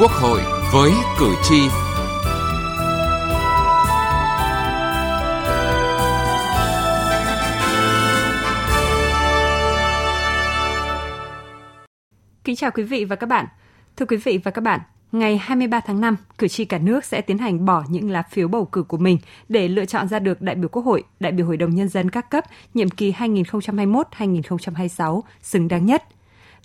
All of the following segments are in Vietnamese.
Quốc hội với cử tri. Kính chào quý vị và các bạn. Thưa quý vị và các bạn, ngày 23 tháng 5, cử tri cả nước sẽ tiến hành bỏ những lá phiếu bầu cử của mình để lựa chọn ra được đại biểu Quốc hội, đại biểu Hội đồng Nhân dân các cấp nhiệm kỳ 2021-2026 xứng đáng nhất.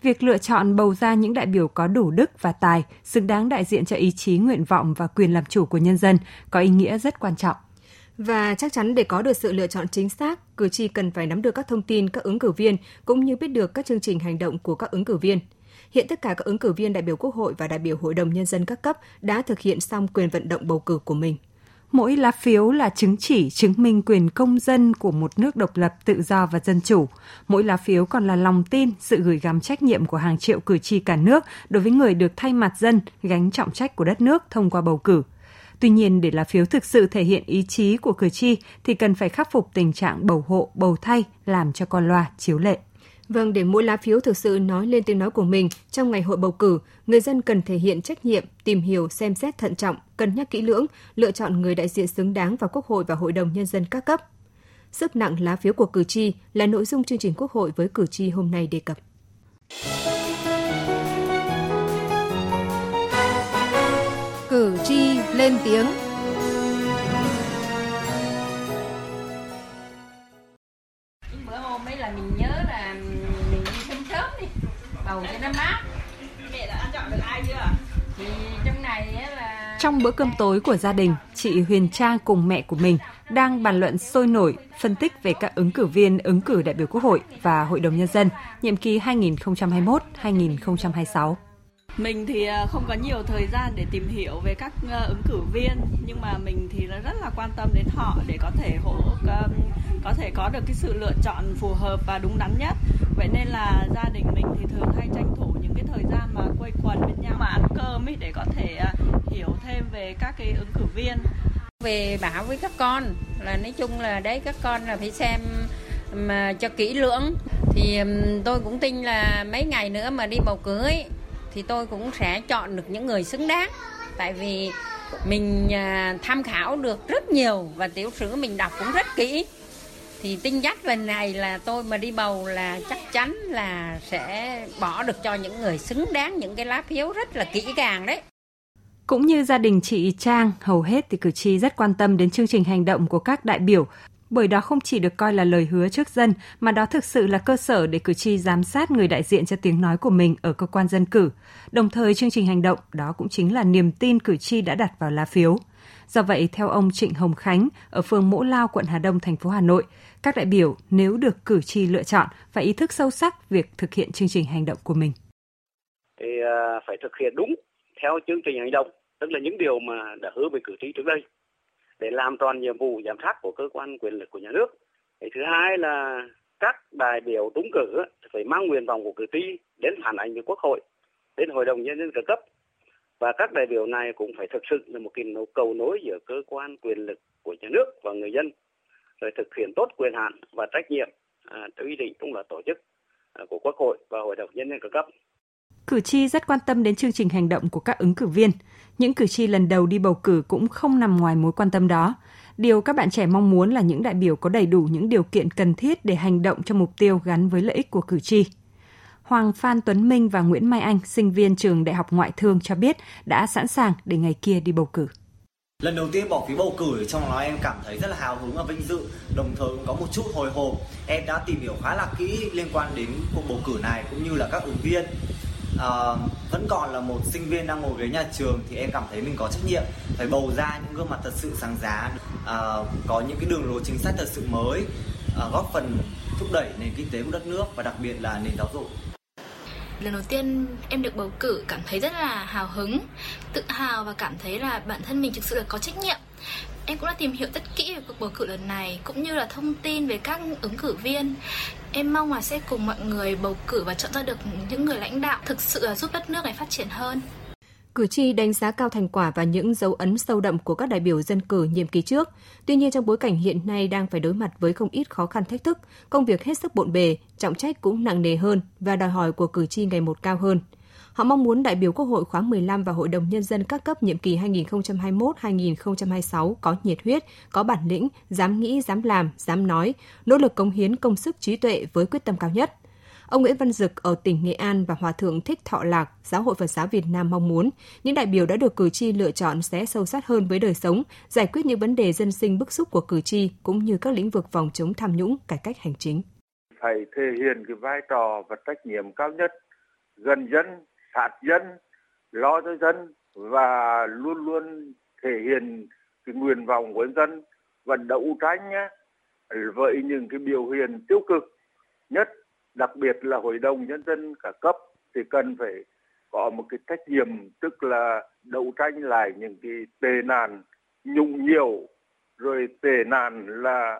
Việc lựa chọn bầu ra những đại biểu có đủ đức và tài, xứng đáng đại diện cho ý chí, nguyện vọng và quyền làm chủ của nhân dân có ý nghĩa rất quan trọng. Và chắc chắn để có được sự lựa chọn chính xác, cử tri cần phải nắm được các thông tin các ứng cử viên cũng như biết được các chương trình hành động của các ứng cử viên – Hiện tất cả các ứng cử viên đại biểu Quốc hội và đại biểu Hội đồng Nhân dân các cấp đã thực hiện xong quyền vận động bầu cử của mình. Mỗi lá phiếu là chứng chỉ chứng minh quyền công dân của một nước độc lập, tự do và dân chủ. Mỗi lá phiếu còn là lòng tin, sự gửi gắm trách nhiệm của hàng triệu cử tri cả nước đối với người được thay mặt dân gánh trọng trách của đất nước thông qua bầu cử. Tuy nhiên, để lá phiếu thực sự thể hiện ý chí của cử tri thì cần phải khắc phục tình trạng bầu hộ, bầu thay, làm cho con loa chiếu lệ. Vâng, để mỗi lá phiếu thực sự nói lên tiếng nói của mình trong ngày hội bầu cử, người dân cần thể hiện trách nhiệm, tìm hiểu, xem xét thận trọng, cân nhắc kỹ lưỡng, lựa chọn người đại diện xứng đáng vào Quốc hội và Hội đồng Nhân dân các cấp. Sức nặng lá phiếu của cử tri là nội dung chương trình Quốc hội với cử tri hôm nay đề cập. Cử tri lên tiếng Trong bữa cơm tối của gia đình, chị Huyền Trang cùng mẹ của mình đang bàn luận sôi nổi, phân tích về các ứng cử viên ứng cử đại biểu Quốc hội và Hội đồng Nhân dân nhiệm kỳ 2021-2026. Mình thì à, không có nhiều thời gian để tìm hiểu về các à, ứng cử viên nhưng mà mình thì rất là quan tâm đến họ để có thể hỗ có thể có được cái sự lựa chọn phù hợp và đúng đắn nhất. Vậy nên là gia đình mình thì thường hay tranh thủ những cái thời gian mà quây quần bên nhau mà để có thể à, hiểu thêm về các cái ứng cử viên. Về bảo với các con là nói chung là đấy các con là phải xem mà cho kỹ lưỡng. Thì tôi cũng tin là mấy ngày nữa mà đi bầu cử ấy, thì tôi cũng sẽ chọn được những người xứng đáng. Tại vì mình à, tham khảo được rất nhiều và tiểu sử mình đọc cũng rất kỹ thì tin chắc lần này là tôi mà đi bầu là chắc chắn là sẽ bỏ được cho những người xứng đáng những cái lá phiếu rất là kỹ càng đấy. Cũng như gia đình chị Trang, hầu hết thì cử tri rất quan tâm đến chương trình hành động của các đại biểu bởi đó không chỉ được coi là lời hứa trước dân mà đó thực sự là cơ sở để cử tri giám sát người đại diện cho tiếng nói của mình ở cơ quan dân cử. Đồng thời chương trình hành động đó cũng chính là niềm tin cử tri đã đặt vào lá phiếu. Do vậy, theo ông Trịnh Hồng Khánh ở phường Mỗ Lao, quận Hà Đông, thành phố Hà Nội, các đại biểu nếu được cử tri lựa chọn phải ý thức sâu sắc việc thực hiện chương trình hành động của mình. Thì à, phải thực hiện đúng theo chương trình hành động, tức là những điều mà đã hứa với cử tri trước đây để làm tròn nhiệm vụ giám sát của cơ quan quyền lực của nhà nước. Cái thứ hai là các đại biểu trúng cử phải mang nguyện vọng của cử tri đến phản ánh với quốc hội, đến hội đồng nhân dân các cấp và các đại biểu này cũng phải thực sự là một cái cầu nối giữa cơ quan quyền lực của nhà nước và người dân rồi thực hiện tốt quyền hạn và trách nhiệm à, theo quy định cũng là tổ chức à, của quốc hội và hội đồng nhân dân các cấp Cử tri rất quan tâm đến chương trình hành động của các ứng cử viên. Những cử tri lần đầu đi bầu cử cũng không nằm ngoài mối quan tâm đó. Điều các bạn trẻ mong muốn là những đại biểu có đầy đủ những điều kiện cần thiết để hành động cho mục tiêu gắn với lợi ích của cử tri. Hoàng Phan Tuấn Minh và Nguyễn Mai Anh, sinh viên trường Đại học Ngoại thương cho biết đã sẵn sàng để ngày kia đi bầu cử. Lần đầu tiên bỏ phiếu bầu cử trong đó em cảm thấy rất là hào hứng và vinh dự, đồng thời cũng có một chút hồi hộp. Em đã tìm hiểu khá là kỹ liên quan đến cuộc bầu cử này cũng như là các ứng viên à, vẫn còn là một sinh viên đang ngồi ghế nhà trường thì em cảm thấy mình có trách nhiệm phải bầu ra những gương mặt thật sự sáng giá à, có những cái đường lối chính sách thật sự mới à, góp phần thúc đẩy nền kinh tế của đất nước và đặc biệt là nền giáo dục lần đầu tiên em được bầu cử cảm thấy rất là hào hứng, tự hào và cảm thấy là bản thân mình thực sự là có trách nhiệm. Em cũng đã tìm hiểu rất kỹ về cuộc bầu cử lần này, cũng như là thông tin về các ứng cử viên. Em mong là sẽ cùng mọi người bầu cử và chọn ra được những người lãnh đạo thực sự là giúp đất nước này phát triển hơn. Cử tri đánh giá cao thành quả và những dấu ấn sâu đậm của các đại biểu dân cử nhiệm kỳ trước. Tuy nhiên trong bối cảnh hiện nay đang phải đối mặt với không ít khó khăn thách thức, công việc hết sức bộn bề, trọng trách cũng nặng nề hơn và đòi hỏi của cử tri ngày một cao hơn. Họ mong muốn đại biểu Quốc hội khóa 15 và Hội đồng Nhân dân các cấp nhiệm kỳ 2021-2026 có nhiệt huyết, có bản lĩnh, dám nghĩ, dám làm, dám nói, nỗ lực cống hiến công sức trí tuệ với quyết tâm cao nhất. Ông Nguyễn Văn Dực ở tỉnh Nghệ An và Hòa Thượng Thích Thọ Lạc, Giáo hội Phật giáo Việt Nam mong muốn những đại biểu đã được cử tri lựa chọn sẽ sâu sát hơn với đời sống, giải quyết những vấn đề dân sinh bức xúc của cử tri cũng như các lĩnh vực phòng chống tham nhũng, cải cách hành chính. Phải thể hiện cái vai trò và trách nhiệm cao nhất, gần dân, sát dân, lo cho dân và luôn luôn thể hiện cái nguyện vọng của dân và đấu tranh với những cái biểu hiện tiêu cực nhất đặc biệt là hội đồng nhân dân cả cấp thì cần phải có một cái trách nhiệm tức là đấu tranh lại những cái tệ nạn nhũng nhiễu rồi tệ nạn là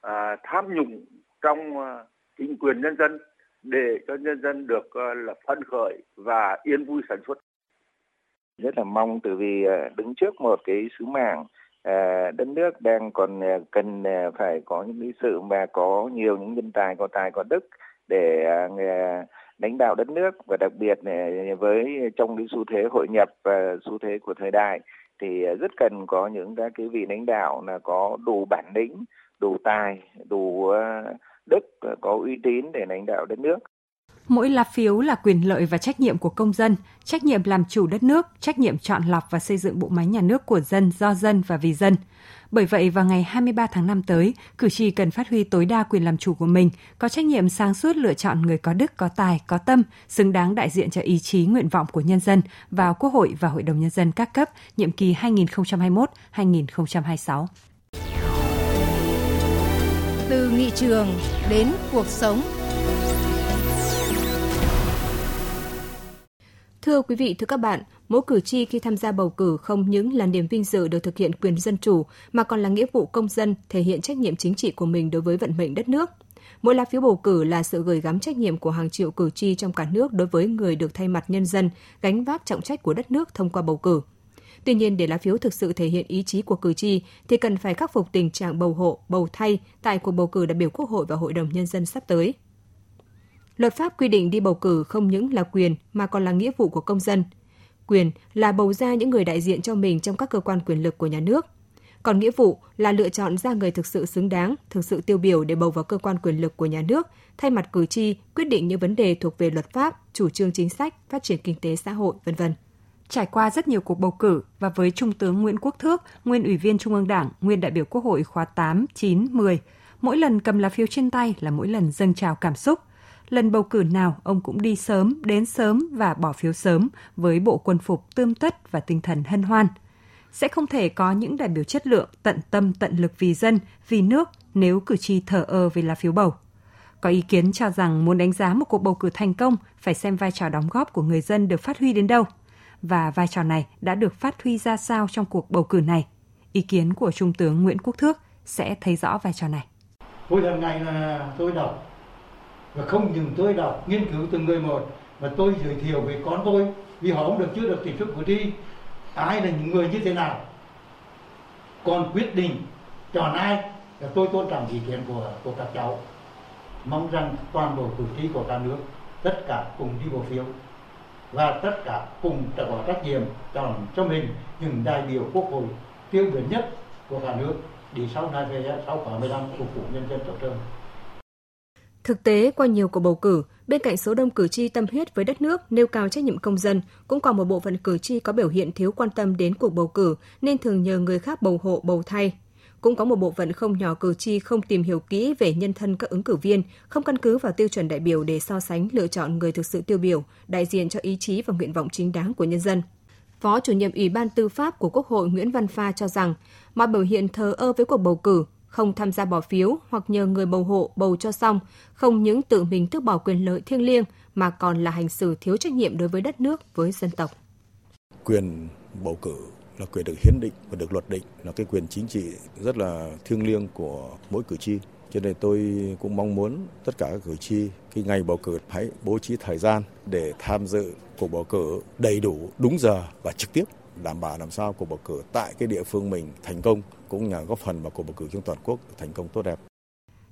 à, tham nhũng trong à, chính quyền nhân dân để cho nhân dân được à, là phấn khởi và yên vui sản xuất. Rất là mong từ vì à, đứng trước một cái sứ mạng à, đất nước đang còn à, cần à, phải có những cái sự mà có nhiều những nhân tài có tài có đức để à, lãnh đạo đất nước và đặc biệt với trong cái xu thế hội nhập và xu thế của thời đại thì rất cần có những các cái vị lãnh đạo là có đủ bản lĩnh, đủ tài, đủ à, đức, có uy tín để lãnh đạo đất nước. Mỗi lá phiếu là quyền lợi và trách nhiệm của công dân, trách nhiệm làm chủ đất nước, trách nhiệm chọn lọc và xây dựng bộ máy nhà nước của dân, do dân và vì dân. Bởi vậy, vào ngày 23 tháng 5 tới, cử tri cần phát huy tối đa quyền làm chủ của mình, có trách nhiệm sáng suốt lựa chọn người có đức, có tài, có tâm, xứng đáng đại diện cho ý chí nguyện vọng của nhân dân vào Quốc hội và Hội đồng Nhân dân các cấp, nhiệm kỳ 2021-2026. Từ nghị trường đến cuộc sống Thưa quý vị, thưa các bạn, mỗi cử tri khi tham gia bầu cử không những là niềm vinh dự được thực hiện quyền dân chủ mà còn là nghĩa vụ công dân thể hiện trách nhiệm chính trị của mình đối với vận mệnh đất nước. Mỗi lá phiếu bầu cử là sự gửi gắm trách nhiệm của hàng triệu cử tri trong cả nước đối với người được thay mặt nhân dân gánh vác trọng trách của đất nước thông qua bầu cử. Tuy nhiên, để lá phiếu thực sự thể hiện ý chí của cử tri thì cần phải khắc phục tình trạng bầu hộ, bầu thay tại cuộc bầu cử đại biểu Quốc hội và Hội đồng Nhân dân sắp tới – Luật pháp quy định đi bầu cử không những là quyền mà còn là nghĩa vụ của công dân. Quyền là bầu ra những người đại diện cho mình trong các cơ quan quyền lực của nhà nước. Còn nghĩa vụ là lựa chọn ra người thực sự xứng đáng, thực sự tiêu biểu để bầu vào cơ quan quyền lực của nhà nước, thay mặt cử tri quyết định những vấn đề thuộc về luật pháp, chủ trương chính sách, phát triển kinh tế xã hội, vân vân. Trải qua rất nhiều cuộc bầu cử và với Trung tướng Nguyễn Quốc Thước, nguyên Ủy viên Trung ương Đảng, nguyên đại biểu Quốc hội khóa 8, 9, 10, mỗi lần cầm lá phiếu trên tay là mỗi lần dâng trào cảm xúc – lần bầu cử nào ông cũng đi sớm, đến sớm và bỏ phiếu sớm với bộ quân phục tươm tất và tinh thần hân hoan. Sẽ không thể có những đại biểu chất lượng tận tâm tận lực vì dân, vì nước nếu cử tri thờ ơ về lá phiếu bầu. Có ý kiến cho rằng muốn đánh giá một cuộc bầu cử thành công phải xem vai trò đóng góp của người dân được phát huy đến đâu và vai trò này đã được phát huy ra sao trong cuộc bầu cử này. Ý kiến của Trung tướng Nguyễn Quốc Thước sẽ thấy rõ vai trò này. Tôi hàng ngày là tôi đọc và không những tôi đọc nghiên cứu từng người một, mà tôi giới thiệu về con tôi, vì họ không được chưa được tiếp xúc cử tri, ai là những người như thế nào còn quyết định chọn ai là tôi tôn trọng ý kiến của của các cháu mong rằng toàn bộ cử tri của cả nước, tất cả cùng đi bỏ phiếu, và tất cả cùng có trách nhiệm chọn cho mình những đại biểu quốc hội tiêu biểu nhất của cả nước đi sau này về sau khoảng 15 phục vụ nhân dân tổ hơn. Thực tế, qua nhiều cuộc bầu cử, bên cạnh số đông cử tri tâm huyết với đất nước, nêu cao trách nhiệm công dân, cũng còn một bộ phận cử tri có biểu hiện thiếu quan tâm đến cuộc bầu cử nên thường nhờ người khác bầu hộ bầu thay. Cũng có một bộ phận không nhỏ cử tri không tìm hiểu kỹ về nhân thân các ứng cử viên, không căn cứ vào tiêu chuẩn đại biểu để so sánh lựa chọn người thực sự tiêu biểu, đại diện cho ý chí và nguyện vọng chính đáng của nhân dân. Phó chủ nhiệm Ủy ban Tư pháp của Quốc hội Nguyễn Văn Pha cho rằng, mọi biểu hiện thờ ơ với cuộc bầu cử không tham gia bỏ phiếu hoặc nhờ người bầu hộ bầu cho xong, không những tự mình tước bỏ quyền lợi thiêng liêng mà còn là hành xử thiếu trách nhiệm đối với đất nước, với dân tộc. Quyền bầu cử là quyền được hiến định và được luật định là cái quyền chính trị rất là thiêng liêng của mỗi cử tri. Cho nên tôi cũng mong muốn tất cả các cử tri khi ngày bầu cử hãy bố trí thời gian để tham dự cuộc bầu cử đầy đủ, đúng giờ và trực tiếp đảm bảo làm sao cuộc bầu cử tại cái địa phương mình thành công cũng là góp phần vào cuộc bầu cử trong toàn quốc thành công tốt đẹp.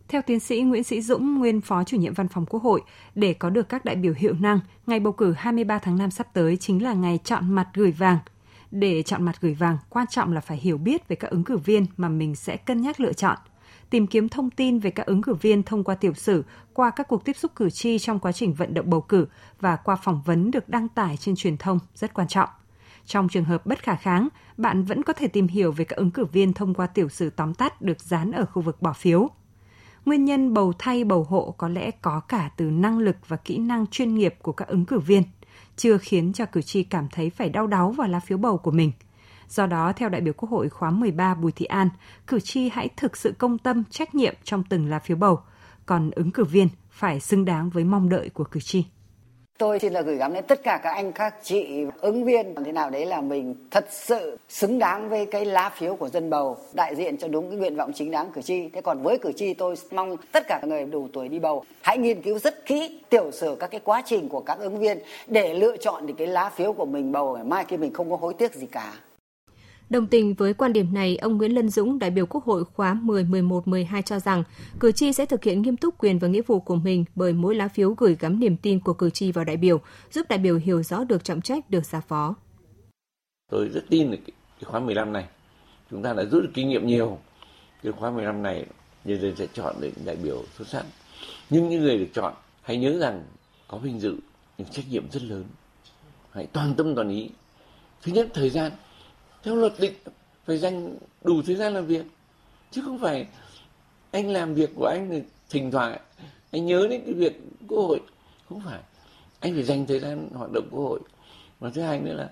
Theo tiến sĩ Nguyễn Sĩ Dũng, nguyên Phó chủ nhiệm Văn phòng Quốc hội, để có được các đại biểu hiệu năng, ngày bầu cử 23 tháng 5 sắp tới chính là ngày chọn mặt gửi vàng. Để chọn mặt gửi vàng, quan trọng là phải hiểu biết về các ứng cử viên mà mình sẽ cân nhắc lựa chọn – tìm kiếm thông tin về các ứng cử viên thông qua tiểu sử, qua các cuộc tiếp xúc cử tri trong quá trình vận động bầu cử và qua phỏng vấn được đăng tải trên truyền thông rất quan trọng. Trong trường hợp bất khả kháng, bạn vẫn có thể tìm hiểu về các ứng cử viên thông qua tiểu sử tóm tắt được dán ở khu vực bỏ phiếu. Nguyên nhân bầu thay bầu hộ có lẽ có cả từ năng lực và kỹ năng chuyên nghiệp của các ứng cử viên, chưa khiến cho cử tri cảm thấy phải đau đáu vào lá phiếu bầu của mình – Do đó, theo đại biểu Quốc hội khóa 13 Bùi Thị An, cử tri hãy thực sự công tâm, trách nhiệm trong từng lá phiếu bầu, còn ứng cử viên phải xứng đáng với mong đợi của cử tri. Tôi xin là gửi gắm đến tất cả các anh các chị ứng viên thế nào đấy là mình thật sự xứng đáng với cái lá phiếu của dân bầu, đại diện cho đúng cái nguyện vọng chính đáng cử tri. Thế còn với cử tri tôi mong tất cả người đủ tuổi đi bầu hãy nghiên cứu rất kỹ tiểu sử các cái quá trình của các ứng viên để lựa chọn được cái lá phiếu của mình bầu ngày mai khi mình không có hối tiếc gì cả. Đồng tình với quan điểm này, ông Nguyễn Lân Dũng, đại biểu Quốc hội khóa 10, 11, 12 cho rằng cử tri sẽ thực hiện nghiêm túc quyền và nghĩa vụ của mình bởi mỗi lá phiếu gửi gắm niềm tin của cử tri vào đại biểu, giúp đại biểu hiểu rõ được trọng trách được giao phó. Tôi rất tin là cái khóa 15 này chúng ta đã rút được kinh nghiệm nhiều. Cái khóa 15 này nhân dân sẽ chọn được đại biểu xuất sắc. Nhưng những người được chọn hãy nhớ rằng có vinh dự nhưng trách nhiệm rất lớn. Hãy toàn tâm toàn ý. Thứ nhất thời gian theo luật định phải dành đủ thời gian làm việc. Chứ không phải anh làm việc của anh thì thỉnh thoảng anh nhớ đến cái việc quốc hội. Không phải. Anh phải dành thời gian hoạt động quốc hội. Và thứ hai nữa là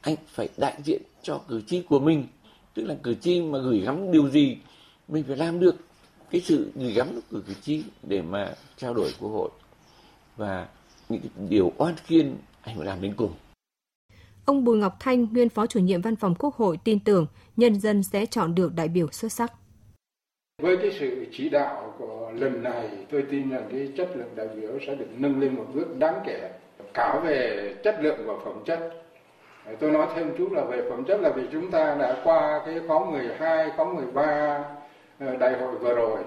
anh phải đại diện cho cử tri của mình. Tức là cử tri mà gửi gắm điều gì, mình phải làm được cái sự gửi gắm của cử tri để mà trao đổi quốc hội. Và những điều oan khiên anh phải làm đến cùng. Ông Bùi Ngọc Thanh, nguyên Phó chủ nhiệm Văn phòng Quốc hội tin tưởng nhân dân sẽ chọn được đại biểu xuất sắc. Với cái sự chỉ đạo của lần này, tôi tin rằng cái chất lượng đại biểu sẽ được nâng lên một bước đáng kể, cả về chất lượng và phẩm chất. Tôi nói thêm chút là về phẩm chất là vì chúng ta đã qua cái khóa 12, khóa 13 ờ, đại hội vừa rồi.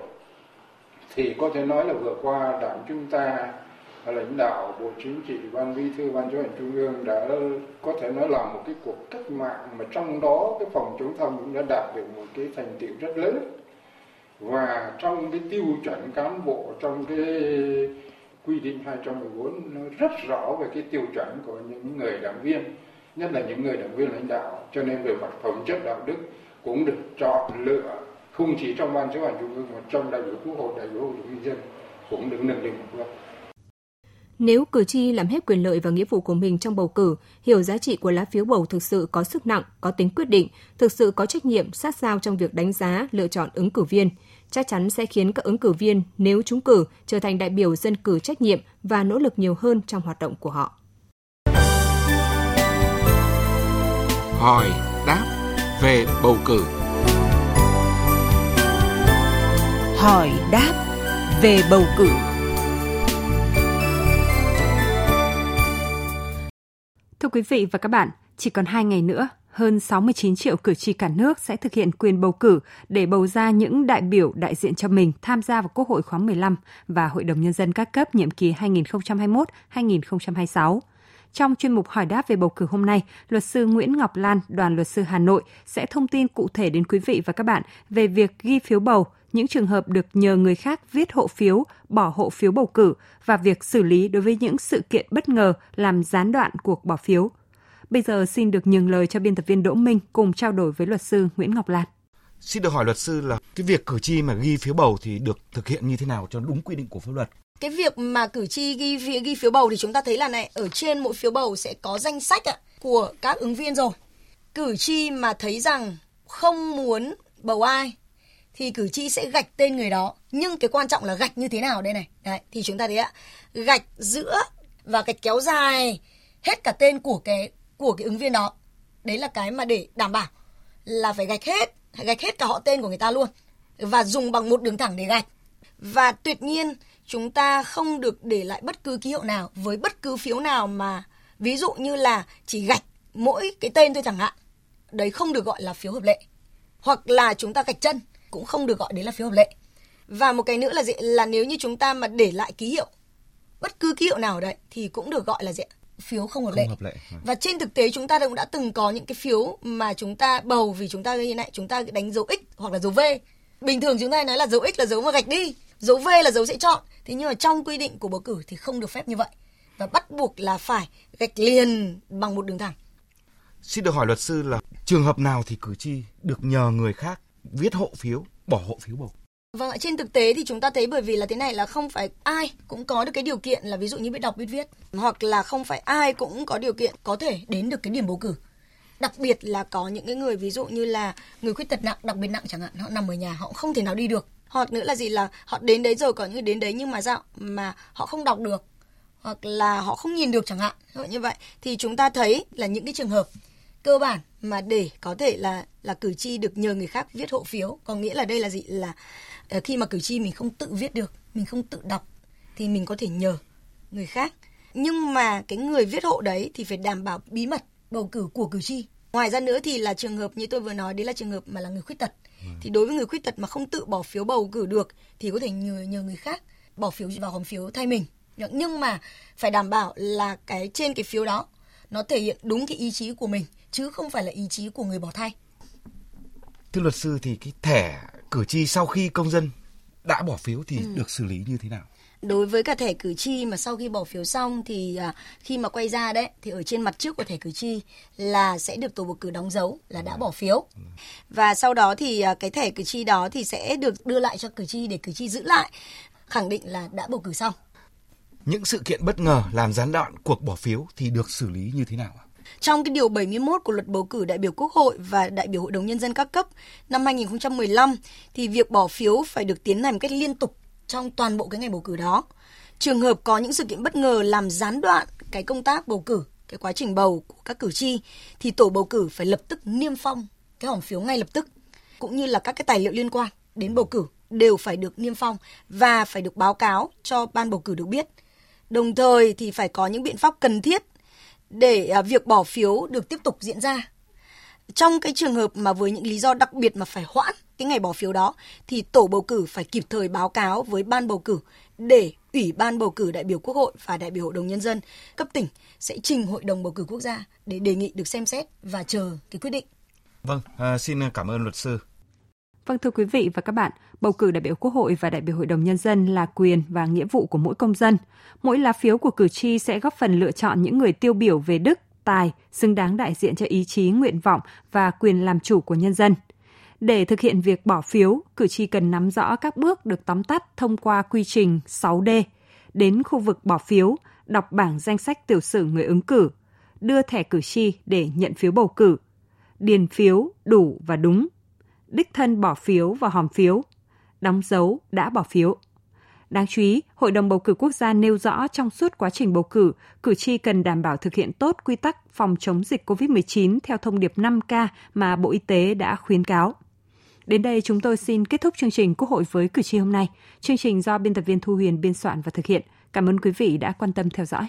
Thì có thể nói là vừa qua đảng chúng ta lãnh đạo bộ chính trị, ban bí thư, ban chấp hành trung ương đã có thể nói là một cái cuộc cách mạng mà trong đó cái phòng chống tham nhũng đã đạt được một cái thành tiệu rất lớn. Và trong cái tiêu chuẩn cán bộ, trong cái quy định 214 nó rất rõ về cái tiêu chuẩn của những người đảng viên, nhất là những người đảng viên lãnh đạo. Cho nên về mặt phẩm chất đạo đức cũng được chọn lựa không chỉ trong ban chấp hành trung ương mà trong đại biểu quốc hội, đại biểu hội đồng nhân dân cũng được nâng lên một bước nếu cử tri làm hết quyền lợi và nghĩa vụ của mình trong bầu cử, hiểu giá trị của lá phiếu bầu thực sự có sức nặng, có tính quyết định, thực sự có trách nhiệm sát sao trong việc đánh giá, lựa chọn ứng cử viên, chắc chắn sẽ khiến các ứng cử viên nếu trúng cử trở thành đại biểu dân cử trách nhiệm và nỗ lực nhiều hơn trong hoạt động của họ. Hỏi đáp về bầu cử. Hỏi đáp về bầu cử. Thưa quý vị và các bạn, chỉ còn 2 ngày nữa, hơn 69 triệu cử tri cả nước sẽ thực hiện quyền bầu cử để bầu ra những đại biểu đại diện cho mình tham gia vào Quốc hội khóa 15 và Hội đồng Nhân dân các cấp nhiệm kỳ 2021-2026. Trong chuyên mục hỏi đáp về bầu cử hôm nay, luật sư Nguyễn Ngọc Lan, đoàn luật sư Hà Nội sẽ thông tin cụ thể đến quý vị và các bạn về việc ghi phiếu bầu, những trường hợp được nhờ người khác viết hộ phiếu, bỏ hộ phiếu bầu cử và việc xử lý đối với những sự kiện bất ngờ làm gián đoạn cuộc bỏ phiếu. Bây giờ xin được nhường lời cho biên tập viên Đỗ Minh cùng trao đổi với luật sư Nguyễn Ngọc Lan. Xin được hỏi luật sư là cái việc cử tri mà ghi phiếu bầu thì được thực hiện như thế nào cho đúng quy định của pháp luật? Cái việc mà cử tri ghi ghi phiếu bầu thì chúng ta thấy là này ở trên mỗi phiếu bầu sẽ có danh sách ạ, của các ứng viên rồi. Cử tri mà thấy rằng không muốn bầu ai thì cử tri sẽ gạch tên người đó. Nhưng cái quan trọng là gạch như thế nào đây này? Đấy thì chúng ta thấy ạ gạch giữa và gạch kéo dài hết cả tên của cái của cái ứng viên đó. Đấy là cái mà để đảm bảo là phải gạch hết gạch hết cả họ tên của người ta luôn và dùng bằng một đường thẳng để gạch. Và tuyệt nhiên chúng ta không được để lại bất cứ ký hiệu nào với bất cứ phiếu nào mà ví dụ như là chỉ gạch mỗi cái tên thôi chẳng hạn đấy không được gọi là phiếu hợp lệ hoặc là chúng ta gạch chân cũng không được gọi đấy là phiếu hợp lệ Và một cái nữa là gì? Là nếu như chúng ta mà để lại ký hiệu bất cứ ký hiệu nào đấy thì cũng được gọi là gì? phiếu không hợp lệ. Không hợp lệ. Và trên thực tế chúng ta cũng đã từng có những cái phiếu mà chúng ta bầu vì chúng ta như này, chúng ta đánh dấu x hoặc là dấu v. Bình thường chúng ta nói là dấu x là dấu mà gạch đi, dấu v là dấu sẽ chọn. Thế nhưng mà trong quy định của bầu cử thì không được phép như vậy và bắt buộc là phải gạch liền bằng một đường thẳng. Xin được hỏi luật sư là trường hợp nào thì cử tri được nhờ người khác viết hộ phiếu, bỏ hộ phiếu bầu? Vâng ạ, trên thực tế thì chúng ta thấy bởi vì là thế này là không phải ai cũng có được cái điều kiện là ví dụ như biết đọc biết viết hoặc là không phải ai cũng có điều kiện có thể đến được cái điểm bầu cử. Đặc biệt là có những cái người ví dụ như là người khuyết tật nặng, đặc biệt nặng chẳng hạn, họ nằm ở nhà họ không thể nào đi được. Hoặc nữa là gì là họ đến đấy rồi có những người đến đấy nhưng mà sao mà họ không đọc được, hoặc là họ không nhìn được chẳng hạn như vậy. Thì chúng ta thấy là những cái trường hợp cơ bản mà để có thể là là cử tri được nhờ người khác viết hộ phiếu, có nghĩa là đây là gì? Là ờ, khi mà cử tri mình không tự viết được, mình không tự đọc thì mình có thể nhờ người khác. Nhưng mà cái người viết hộ đấy thì phải đảm bảo bí mật bầu cử của cử tri. Ngoài ra nữa thì là trường hợp như tôi vừa nói, đấy là trường hợp mà là người khuyết tật thì đối với người khuyết tật mà không tự bỏ phiếu bầu cử được thì có thể nhờ nhờ người khác bỏ phiếu vào hòm phiếu thay mình nhưng mà phải đảm bảo là cái trên cái phiếu đó nó thể hiện đúng cái ý chí của mình chứ không phải là ý chí của người bỏ thay. Thưa luật sư thì cái thẻ cử tri sau khi công dân đã bỏ phiếu thì ừ. được xử lý như thế nào? Đối với cả thẻ cử tri mà sau khi bỏ phiếu xong thì à, khi mà quay ra đấy thì ở trên mặt trước của thẻ cử tri là sẽ được tổ bầu cử đóng dấu là đã bỏ phiếu. Và sau đó thì à, cái thẻ cử tri đó thì sẽ được đưa lại cho cử tri để cử tri giữ lại khẳng định là đã bầu cử xong. Những sự kiện bất ngờ làm gián đoạn cuộc bỏ phiếu thì được xử lý như thế nào ạ? Trong cái điều 71 của luật bầu cử đại biểu Quốc hội và đại biểu Hội đồng Nhân dân các cấp năm 2015 thì việc bỏ phiếu phải được tiến hành một cách liên tục trong toàn bộ cái ngày bầu cử đó. Trường hợp có những sự kiện bất ngờ làm gián đoạn cái công tác bầu cử, cái quá trình bầu của các cử tri thì tổ bầu cử phải lập tức niêm phong cái hòm phiếu ngay lập tức cũng như là các cái tài liệu liên quan đến bầu cử đều phải được niêm phong và phải được báo cáo cho ban bầu cử được biết. Đồng thời thì phải có những biện pháp cần thiết để à, việc bỏ phiếu được tiếp tục diễn ra. Trong cái trường hợp mà với những lý do đặc biệt mà phải hoãn cái ngày bỏ phiếu đó thì tổ bầu cử phải kịp thời báo cáo với ban bầu cử để Ủy ban bầu cử đại biểu Quốc hội và đại biểu Hội đồng nhân dân cấp tỉnh sẽ trình Hội đồng bầu cử quốc gia để đề nghị được xem xét và chờ cái quyết định. Vâng, à, xin cảm ơn luật sư. Vâng thưa quý vị và các bạn, bầu cử đại biểu Quốc hội và đại biểu Hội đồng Nhân dân là quyền và nghĩa vụ của mỗi công dân. Mỗi lá phiếu của cử tri sẽ góp phần lựa chọn những người tiêu biểu về đức, tài, xứng đáng đại diện cho ý chí, nguyện vọng và quyền làm chủ của nhân dân. Để thực hiện việc bỏ phiếu, cử tri cần nắm rõ các bước được tóm tắt thông qua quy trình 6D. Đến khu vực bỏ phiếu, đọc bảng danh sách tiểu sử người ứng cử, đưa thẻ cử tri để nhận phiếu bầu cử, điền phiếu đủ và đúng đích thân bỏ phiếu vào hòm phiếu, đóng dấu đã bỏ phiếu. Đáng chú ý, Hội đồng bầu cử quốc gia nêu rõ trong suốt quá trình bầu cử, cử tri cần đảm bảo thực hiện tốt quy tắc phòng chống dịch COVID-19 theo thông điệp 5K mà Bộ Y tế đã khuyến cáo. Đến đây chúng tôi xin kết thúc chương trình Quốc hội với cử tri hôm nay. Chương trình do biên tập viên Thu Huyền biên soạn và thực hiện. Cảm ơn quý vị đã quan tâm theo dõi.